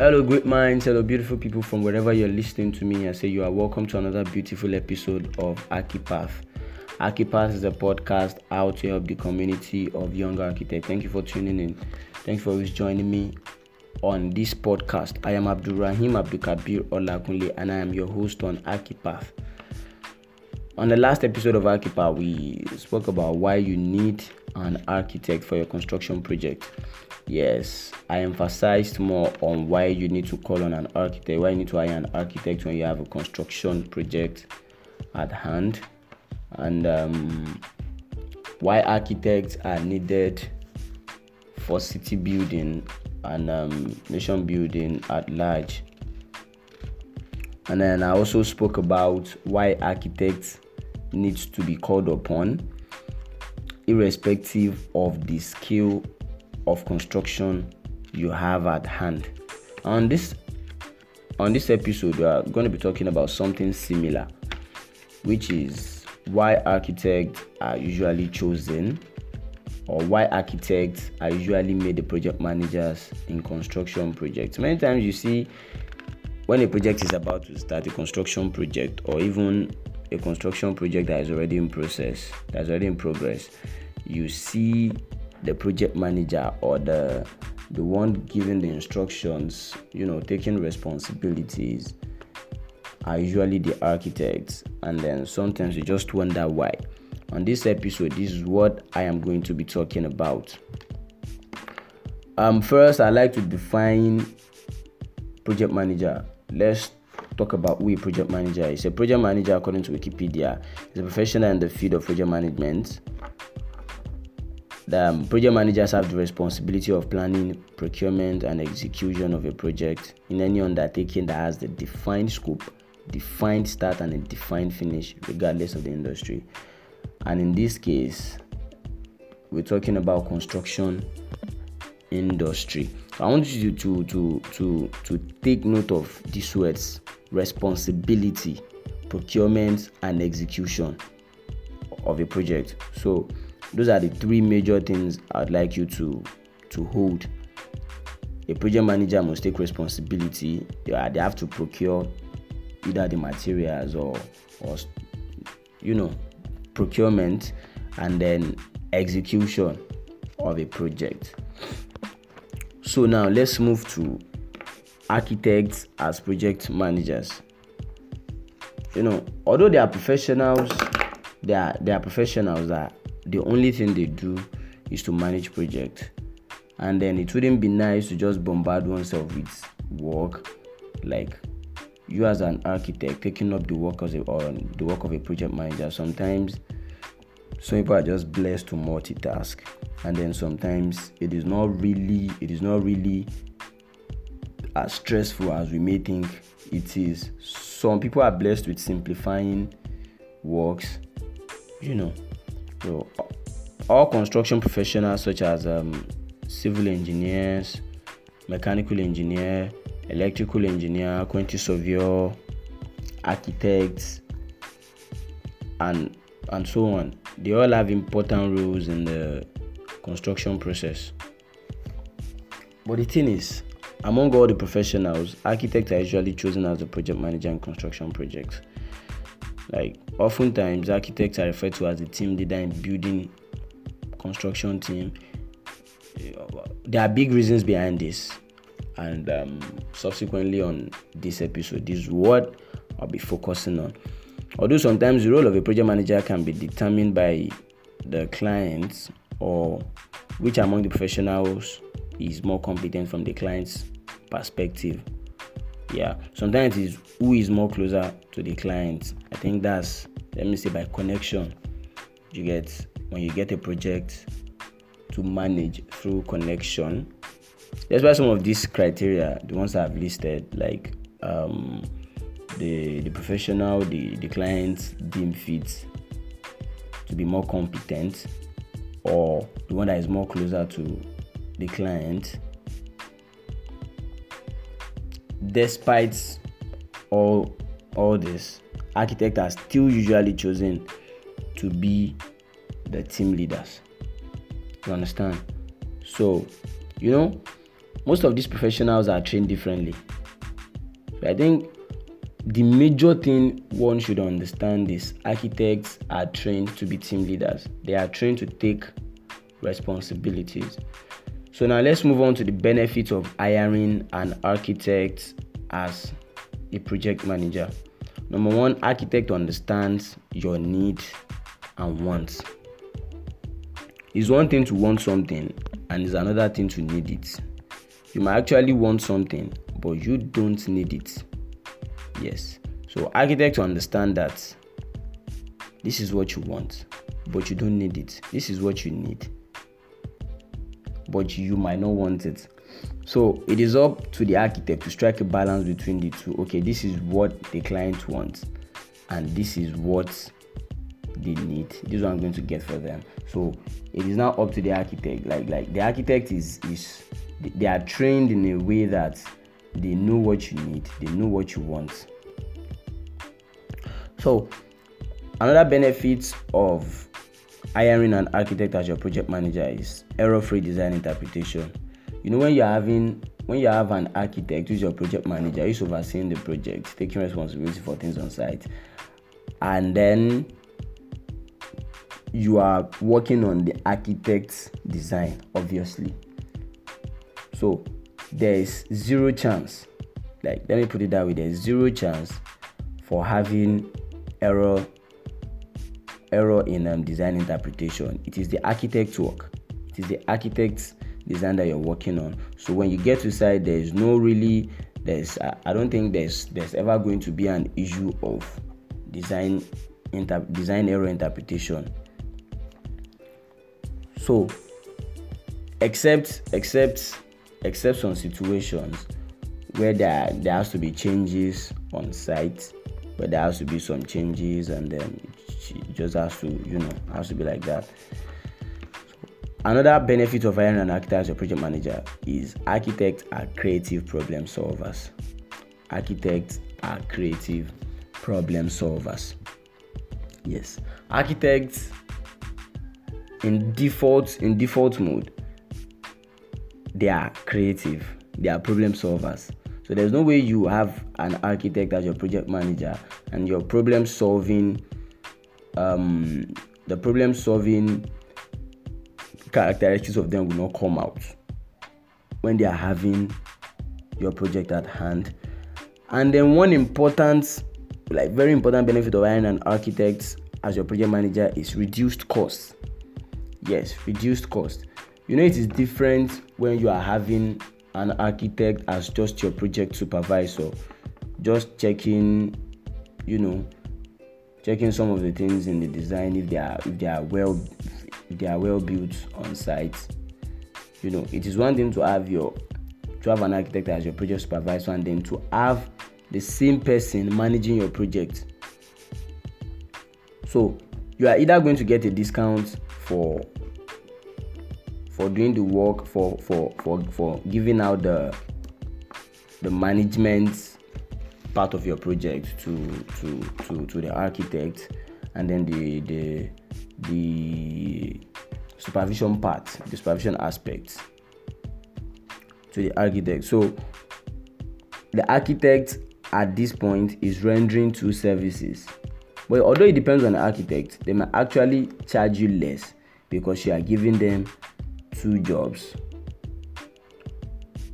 Hello, great minds. Hello, beautiful people from wherever you're listening to me. I say you are welcome to another beautiful episode of Archipath. Archipath is a podcast out to help the community of young architects. Thank you for tuning in. Thank you for always joining me on this podcast. I am Abdul Rahim Abdulkabir Olakunle and I am your host on Archipath. On the last episode of Archipath, we spoke about why you need an architect for your construction project. Yes, I emphasized more on why you need to call on an architect, why you need to hire an architect when you have a construction project at hand, and um, why architects are needed for city building and um, nation building at large. And then I also spoke about why architects needs to be called upon irrespective of the skill of construction you have at hand. On this on this episode, we are going to be talking about something similar, which is why architects are usually chosen or why architects are usually made the project managers in construction projects. Many times you see when a project is about to start a construction project or even a construction project that is already in process, that's already in progress, you see the project manager or the the one giving the instructions, you know, taking responsibilities are usually the architects, and then sometimes you just wonder why. On this episode, this is what I am going to be talking about. Um, first, I like to define project manager. Let's talk about who a project manager is. A project manager, according to Wikipedia, is a professional in the field of project management the um, project managers have the responsibility of planning, procurement, and execution of a project in any undertaking that has the defined scope, defined start, and a defined finish, regardless of the industry. And in this case, we're talking about construction industry. I want you to to to to take note of these words: responsibility, procurement, and execution of a project. So those are the three major things I'd like you to to hold. A project manager must take responsibility. They, have to procure either the materials or or you know procurement and then execution of a project. So now let's move to architects as project managers. You know, although they are professionals, they are they are professionals that the only thing they do is to manage projects. And then it wouldn't be nice to just bombard oneself with work. Like you as an architect taking up the work of a, or the work of a project manager sometimes some people are just blessed to multitask. And then sometimes it is not really it is not really as stressful as we may think it is. Some people are blessed with simplifying works you know so, all construction professionals, such as um, civil engineers, mechanical engineer, electrical engineer, quantity surveyor, architects, and and so on, they all have important roles in the construction process. But the thing is, among all the professionals, architects are usually chosen as the project manager in construction projects. Like oftentimes architects are referred to as the team leader in building construction team. There are big reasons behind this, and um, subsequently on this episode, this is what I'll be focusing on. Although sometimes the role of a project manager can be determined by the clients or which among the professionals is more competent from the client's perspective yeah. Sometimes it's who is more closer to the client. I think that's let me say by connection you get when you get a project to manage through connection. That's why some of these criteria the ones i've listed like um, the the professional the the client deem fit to be more competent or the one that is more closer to the client despite all all this architects are still usually chosen to be the team leaders you understand so you know most of these professionals are trained differently. So I think the major thing one should understand is architects are trained to be team leaders. They are trained to take responsibilities. So now let's move on to the benefits of hiring an architect as a project manager. Number one, architect understands your need and wants. It's one thing to want something, and it's another thing to need it. You might actually want something, but you don't need it. Yes. So architects understand that this is what you want, but you don't need it. This is what you need, but you might not want it. So it is up to the architect to strike a balance between the two. Okay, this is what the client wants, and this is what they need. This is what I'm going to get for them. So it is now up to the architect. Like like the architect is is they are trained in a way that they know what you need, they know what you want. So another benefit of hiring an architect as your project manager is error-free design interpretation. You know when you're having when you have an architect who's your project manager, who's overseeing the project, taking responsibility for things on site, and then you are working on the architect's design, obviously. So there is zero chance, like let me put it that way, there's zero chance for having error error in um, design interpretation. It is the architect's work. It is the architect's design that you're working on. So when you get to site, there is no really there's I don't think there's there's ever going to be an issue of design inter, design error interpretation so, except except except some situations where there there has to be changes on site, where there has to be some changes, and then it just has to you know has to be like that. Another benefit of hiring an architect as your project manager is architects are creative problem solvers. Architects are creative problem solvers. Yes, architects in default in default mode they are creative they are problem solvers so there's no way you have an architect as your project manager and your problem solving um, the problem solving characteristics of them will not come out when they are having your project at hand and then one important like very important benefit of hiring an architect as your project manager is reduced cost. yes reduced cost you know it is different when you are having an architect as just your project supervisor just checking you know checking some of the things in the design if they are if they are well if they are well built on site. You know it is one thing to have your to have an architect as your project supervisor and then to have the same person managing your project. So you are either going to get a discount for for doing the work for for for for giving out the the management part of your project to to to to the architect and then the the the supervision part the supervision aspect to the architect so the architect at this point is rendering two services but although it depends on the architect they might actually charge you less because you are giving them two jobs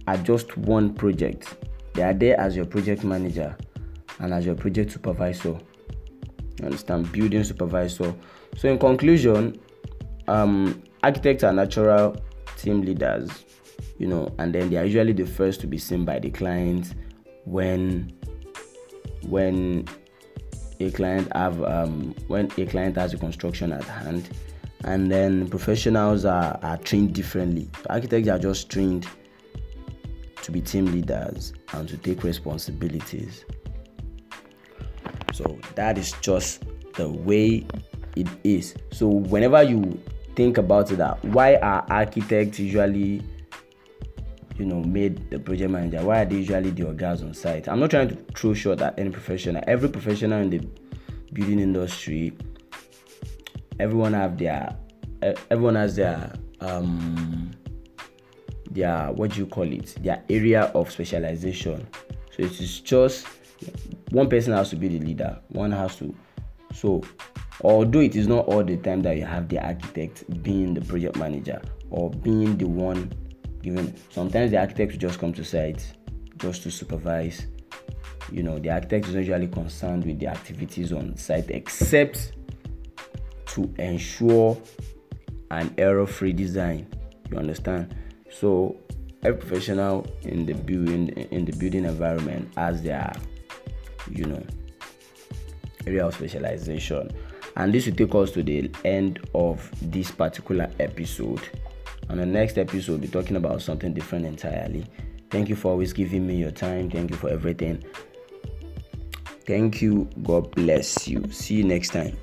at just one project. They are there as your project manager and as your project supervisor. You understand? Building supervisor. So, in conclusion, um, architects are natural team leaders, you know, and then they are usually the first to be seen by the client when when a client have um, when a client has a construction at hand and then professionals are, are trained differently. Architects are just trained to be team leaders and to take responsibilities. So that is just the way it is. So whenever you think about it, that why are architects usually you know made the project manager? Why are they usually the guys on site? I'm not trying to throw short at any professional. Every professional in the building industry everyone have their everyone has their um their what do you call it their area of specialization. So it is just one person has to be the leader one has to so although it is not all the time that you have the architect being the project manager or being the one given sometimes the architect will just come to site just to supervise. You know the architect is usually concerned with the activities on site except to ensure an error-free design. You understand so every professional in the building in the building environment has their you know area of specialization. And this will take us to the end of this particular episode. On the next episode we'll be talking about something different entirely. Thank you for always giving me your time. Thank you for everything. Thank you. God bless you. See you next time